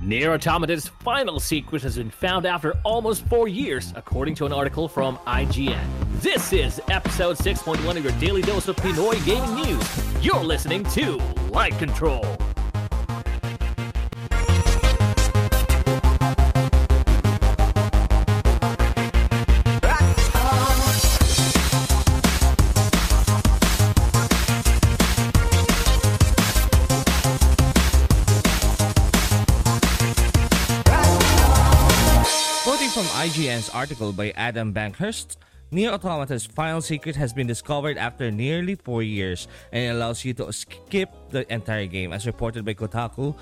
Nier Automata's final secret has been found after almost four years, according to an article from IGN. This is episode 6.1 of your daily dose of Pinoy gaming news. You're listening to Light Control. IGN's article by Adam Bankhurst, Nier Automata's final secret has been discovered after nearly four years and it allows you to skip the entire game. As reported by Kotaku,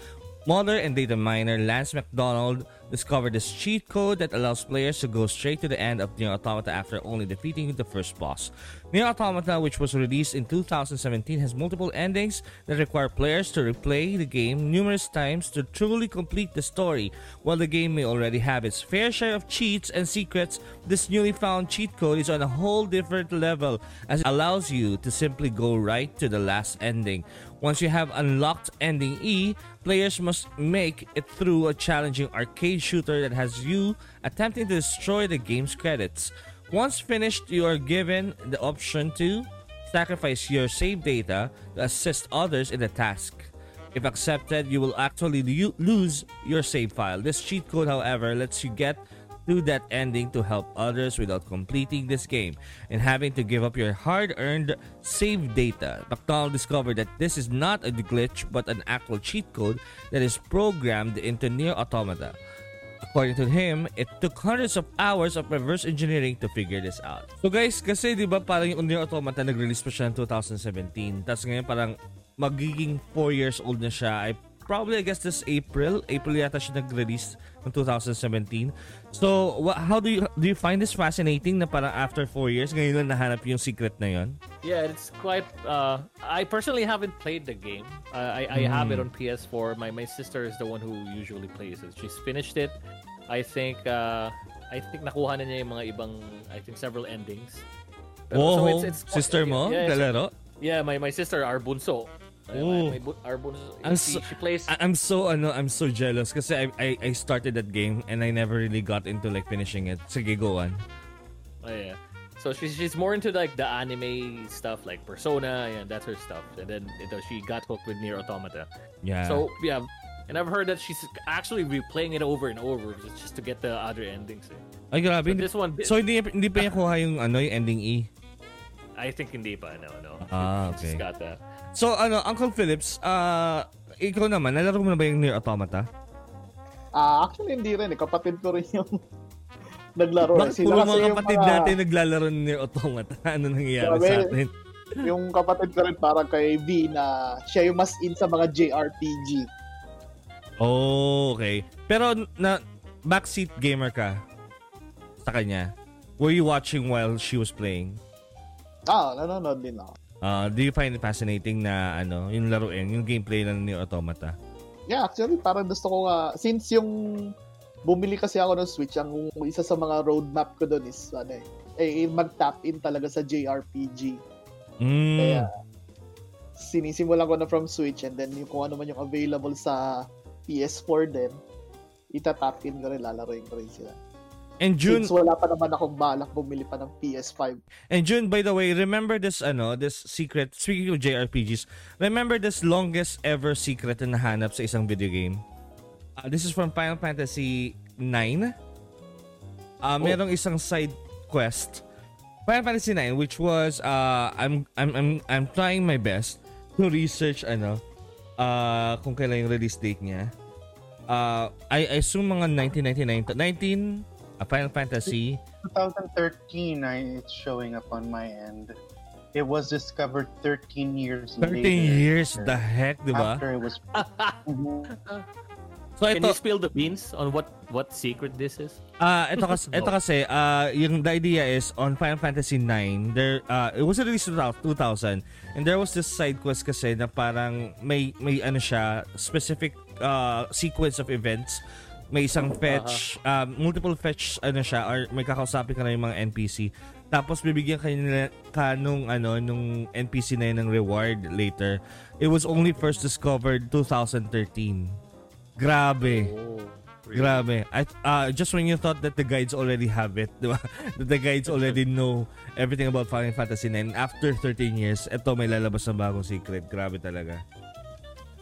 modder and data miner Lance McDonald discovered this cheat code that allows players to go straight to the end of Nier Automata after only defeating the first boss. Nier Automata, which was released in 2017, has multiple endings that require players to replay the game numerous times to truly complete the story. While the game may already have its fair share of cheats and secrets, this newly found cheat code is on a whole different level as it allows you to simply go right to the last ending. Once you have unlocked ending E, players must make it through a challenging arcade shooter that has you attempting to destroy the game's credits. Once finished, you are given the option to sacrifice your save data to assist others in the task. If accepted, you will actually lose your save file. This cheat code, however, lets you get do that ending to help others without completing this game and having to give up your hard-earned save data. McDonald discovered that this is not a glitch but an actual cheat code that is programmed into Nier Automata. According to him, it took hundreds of hours of reverse engineering to figure this out. So guys, kasi di ba parang yung Nier Automata nag-release pa siya in 2017. Tapos ngayon parang magiging 4 years old na siya. I probably I guess this April. April yata siya nag-release ng 2017. So, what, how do you do you find this fascinating na parang after 4 years ngayon lang nahanap yung secret na yon? Yeah, it's quite uh I personally haven't played the game. Uh, I I mm. have it on PS4. My my sister is the one who usually plays it. She's finished it. I think uh I think nakuha na niya yung mga ibang I think several endings. Pero, oh, so it's, it's, sister mo? Yeah, galero? Yeah, my my sister, our bunso. Oh. May, may I'm so, she plays I'm so ano I'm so jealous kasi I, I I started that game and I never really got into like finishing it. Sige, go on. Oh yeah. So she's she's more into like the anime stuff like Persona and that's her stuff. And then you know, she got hooked with Nier Automata. Yeah. So yeah, and I've heard that she's actually replaying it over and over just, just to get the other endings. Eh. Ay grabe. So, this one So hindi hindi pa niya kuha yung ano yung ending E. I think hindi pa no no. Ah, okay. She's got that. So, ano, Uncle Phillips, uh, ikaw naman, nalaro mo na ba yung Nier Automata? Ah, uh, actually hindi rin. Eh. Kapatid ko rin yung naglaro. Bakit puro mga kapatid mga... natin naglalaro ng Nier Automata? Ano nangyayari Sabi, sa atin? yung kapatid ko rin parang kay V na siya yung mas in sa mga JRPG. Oh, okay. Pero na backseat gamer ka sa kanya. Were you watching while she was playing? Ah, nanonood din ako. Uh, do you find it fascinating na ano, yung laruin, yung gameplay lang ni Automata? Yeah, actually parang gusto ko nga since yung bumili kasi ako ng Switch, ang isa sa mga roadmap ko doon is ano eh, eh mag-tap in talaga sa JRPG. Mm. Kaya sinisimulan ko na from Switch and then yung kung ano man yung available sa PS4 din, itatap in ko rin, lalaroin ko rin sila. And June Since wala pa naman akong balak bumili pa ng PS5. And June by the way, remember this ano, this secret speaking of JRPGs, remember this longest ever secret na nahanap sa isang video game? Uh, this is from Final Fantasy 9. Uh, oh. merong isang side quest Final Fantasy 9 which was uh I'm I'm I'm I'm trying my best to research ano uh kung kailan yung release date niya. Uh I, I assume mga 1999 to 19 a Final Fantasy. 2013, I, it's showing up on my end. It was discovered 13 years 13 later. years? The heck, di ba? After it was... So Can ito, you spill the beans on what what secret this is? Ah, uh, ito kasi ito kasi uh, yung the idea is on Final Fantasy 9, there uh, it was released in 2000 and there was this side quest kasi na parang may may ano siya specific uh, sequence of events may isang fetch, um, multiple fetch ano siya or may kakausapin ka na yung mga NPC. Tapos bibigyan ka nila ka nung ano nung NPC na yun ng reward later. It was only first discovered 2013. Grabe. Oh, really? Grabe. I, uh, just when you thought that the guides already have it, di ba? that the guides already know everything about Final Fantasy 9. After 13 years, eto may lalabas ng bagong secret. Grabe talaga.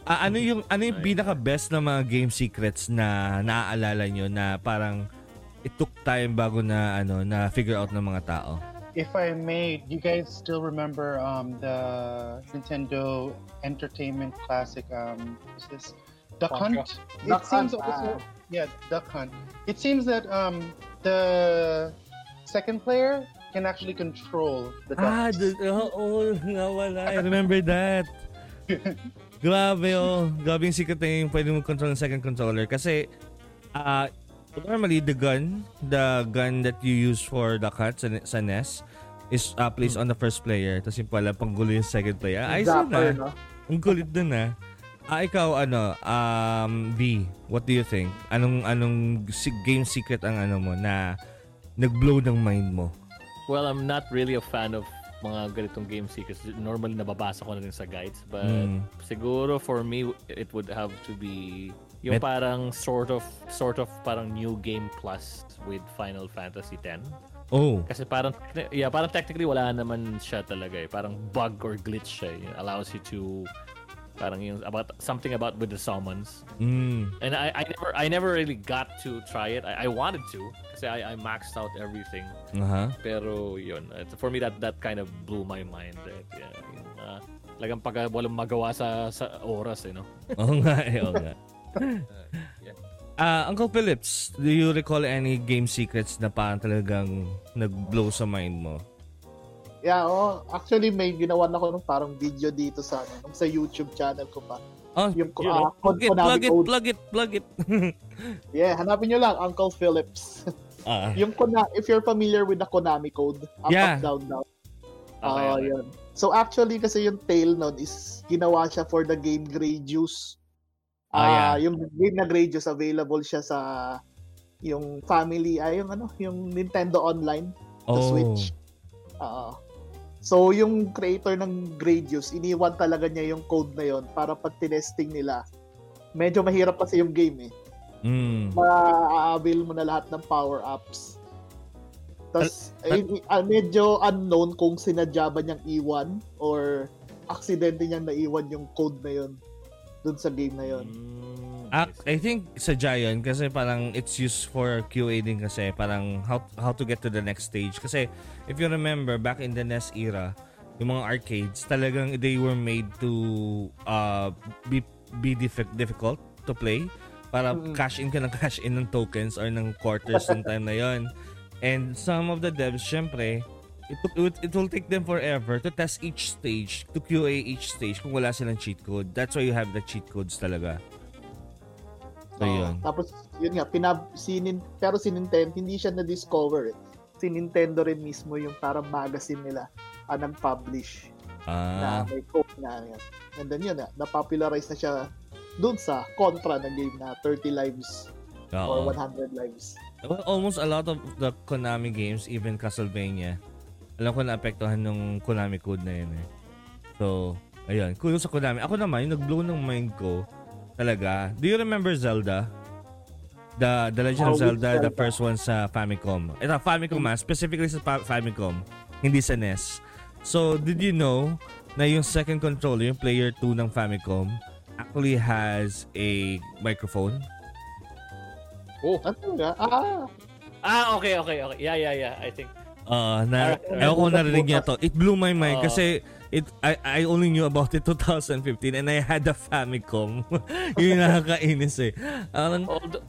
Ah, ano yung ano yung pinaka best na mga game secrets na naaalala nyo na parang it took time bago na ano na figure out ng mga tao? If I may, you guys still remember um, the Nintendo Entertainment Classic? Um, what's this? Duck. Hunt. Duck it seems Hunt, also, ah. yeah, Duck Hunt. It seems that um, the second player can actually control the Ah, ducks. the, oh, oh, nawala. I remember that. Grabe oh. Grabe yung secret na yung pwede mo control ng second controller. Kasi, ah, normally the gun, the gun that you use for the cut sa, sa NES is uh, placed on the first player. Tapos yung pala, panggulo yung second player. Ay, so na. no? Ang kulit dun ah. Ah, ikaw ano, um, B, what do you think? Anong anong si- game secret ang ano mo na nag-blow ng mind mo? Well, I'm not really a fan of mga ganitong game seekers. Normally, nababasa ko na rin sa guides. But Mm. siguro for me, it would have to be yung Met- parang sort of sort of parang new game plus with Final Fantasy X. Oh. Kasi parang yeah, parang technically wala naman siya talaga eh. Parang bug or glitch siya. eh. It allows you to parang yung about something about with the summons. Mm. And I, I never I never really got to try it. I, I wanted to kasi I, I maxed out everything. Aha. Pero yun, uh, for me that that kind of blew my mind. Eh. Yeah, yung, uh, lagang pag walang magawa sa sa oras eh, no? Oo nga eh, oo nga. yeah. Ah, Uncle Phillips, do you recall any game secrets na parang talagang nag-blow sa mind mo? Yeah, oh, actually may ginawa na ako ng parang video dito sa ano, sa YouTube channel ko pa. Oh, Yung ah, code plug it, plug it, code. plug it, plug it. Yeah, hanapin nyo lang Uncle Phillips. ah, yung Kona, if you're familiar with the Konami code, up, Yeah. up, down, down. Okay, Ah, okay. yun. So actually kasi yung tail nun is ginawa siya for the game Gradius. Ah, Ah, yung game na Gradius available siya sa yung family ay yung ano, yung Nintendo Online sa oh. Switch. Ah. So yung creator ng Gradius, iniwan talaga niya yung code na yon para pag tinesting nila. Medyo mahirap kasi yung game eh Mm. ma-avail mo na lahat ng power-ups. Tapos, eh, ah, medyo unknown kung sinadya ba niyang iwan or aksidente niyang naiwan yung code na yun dun sa game na yun. Mm, Ah, I I think sa Giant kasi parang it's used for QA din kasi parang how how to get to the next stage kasi if you remember back in the NES era yung mga arcades talagang they were made to uh be be diffi- difficult to play para Mm. cash in ka ng cash in ng tokens or ng quarters ng time na yon and some of the devs syempre it, took- it, it will take them forever to test each stage, to QA each stage kung wala silang cheat code. That's why you have the cheat codes talaga. So, Oo. yun. Tapos, yun nga, pinab, si, pero si Nintendo, hindi siya na-discover eh. Si Nintendo rin mismo yung parang magazine nila ah, nag-publish na Ah, may code na yan. And then yun, ah, na-popularize na siya dun sa Contra na game na 30 lives or oo. 100 lives. Well, Almost a lot of the Konami games, even Castlevania, alam ko na-apektuhan ng Konami code na yun eh. So, ayun. Kuno sa Konami. Ako naman, yung nag-blow ng mind ko, talaga. Do you remember Zelda? The The Legend of Oh, with Zelda, the Zelda. first one sa Famicom. Ito, Famicom ah, specifically sa Fa- Famicom, hindi sa NES. So, did you know na yung second controller, yung player 2 ng Famicom, actually has a microphone? Oh. Ano nga? Ah, Ah, okay, okay, okay. Yeah, yeah, yeah. I think Uh, na, alright. ewan ko narinig niya to. It blew my mind Oo. kasi it I, I only knew about it 2015 and I had a Famicom. yun yung nakakainis eh. Parang, although,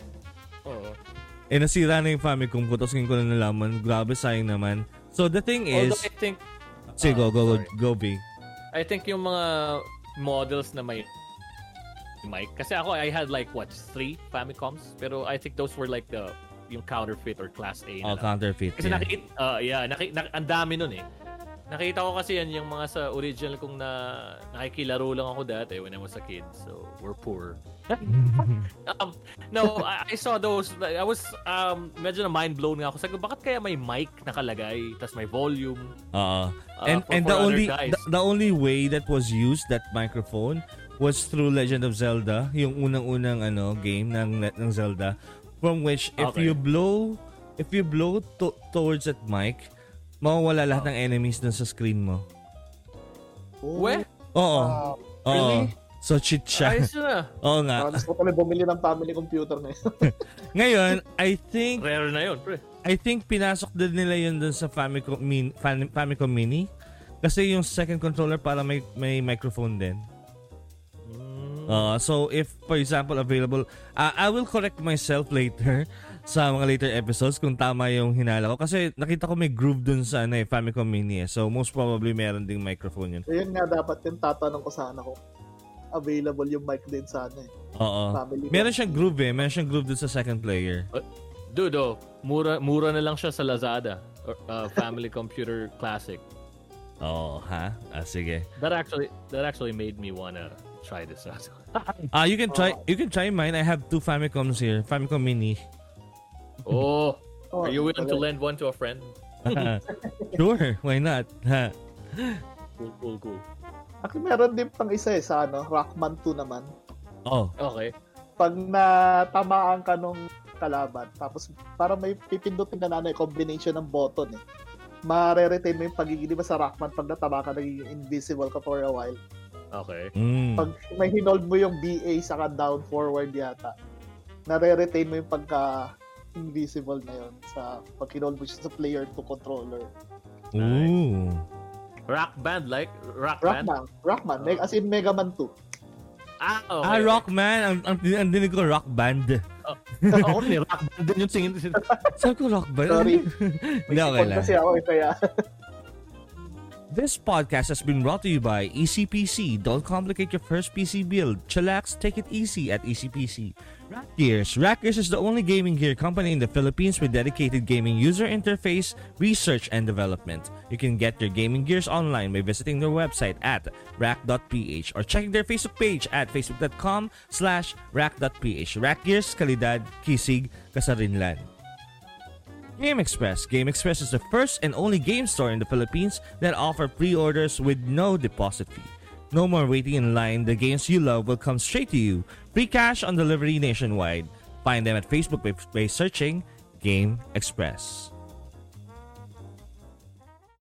oh, eh nasira na yung Famicom ko tapos ngayon ko na nalaman. Grabe, sayang naman. So the thing is, although I think sige, go, Ah, go, go, sorry. go, B. I think yung mga models na may mic kasi ako I had like what three Famicoms pero I think those were like the yung counterfeit or class A na Oh, lang. counterfeit. Kasi yeah. nakikita, uh, yeah, naki, nak, ang dami nun eh. Nakita ko kasi yan yung mga sa original kong na nakikilaro lang ako dati when I was a kid. So, we're poor. um, no, I, I saw those. I was um, medyo na mind blown nga ako. Sabi ko, bakit kaya may mic nakalagay, tas may volume? Oo. uh, and for- and for the only guys? the, the only way that was used that microphone was through Legend of Zelda, yung unang-unang ano game ng ng Zelda, from which if Okay. you blow if you blow to- towards that mic, mawawala lahat ng enemies dun sa screen mo. Oh, We? Oo. Wow. Oo. Really? So siya. Ayos na. Oo nga. Gusto ko kami bumili ng family computer ngayon. Ngayon, I think Rare na yun, pre. I think pinasok din nila yun dun sa Famicom, min, Fam- Famicom Mini. Kasi yung second controller para may may microphone din. Uh, so if for example available, uh, I will correct myself later sa mga later episodes kung tama yung hinala ko kasi nakita ko may groove dun sa ano, eh, Famicom Mini eh. So most probably meron ding microphone yun. Ayun nga, dapat yung tatanong ko sana kung available yung mic din sana eh. Oo. Family Meron siyang groove eh. Meron siyang groove dun sa second player. Dude, oh, mura, mura na lang siya sa Lazada. Or, uh, Family Computer Classic. Oo, ha? Ah, sige. That actually, that actually made me wanna try this out. Ah, you can try you can try mine. I have two Famicoms here. Famicom Mini. oh, Oh, are you willing to lend one to a friend? sure, why not? Ha? Cool, cool, cool. Actually, meron din pang isa eh sa ano, Rockman 2 naman. Oh. Okay. Pag natamaan ka nung kalaban, tapos para may pipindutin ka na ano, combination ng button eh. Mare-retain mo yung pagiging, di ba sa Rockman, pag natama ka, nagiging invisible ka for a while. Okay. Mm. Pag may hinold mo yung BA saka down forward yata, nare-retain mo yung pagka invisible na yon sa pag hinold mo siya sa player to controller. Ooh. Rock band, like rock, band. Rockman, Rockman, Meg- as in Mega Man 2. Ah, okay. Ah, Rockman. Ang, ang, ang dinig ko, rock band. Ako ni rock band din yung singin. Sabi ko, rock band? Sorry. Hindi, okay lang. kasi ako eh, kaya This podcast has been brought to you by ECPC. Don't complicate your first PC build. Chillax, take it easy at ECPC. Rack Gears. Rack Gears is the only gaming gear company in the Philippines with dedicated gaming user interface, research, and development. You can get your gaming gears online by visiting their website at rack.ph or checking their Facebook page at facebook.com slash rack.ph. Rack Gears, kalidad, kisig, kasarinlan. Game Express. Game Express is the first and only game store in the Philippines that offer pre-orders with no deposit fee. No more waiting in line. The games you love will come straight to you. Free cash on delivery nationwide. Find them at Facebook by, by searching Game Express.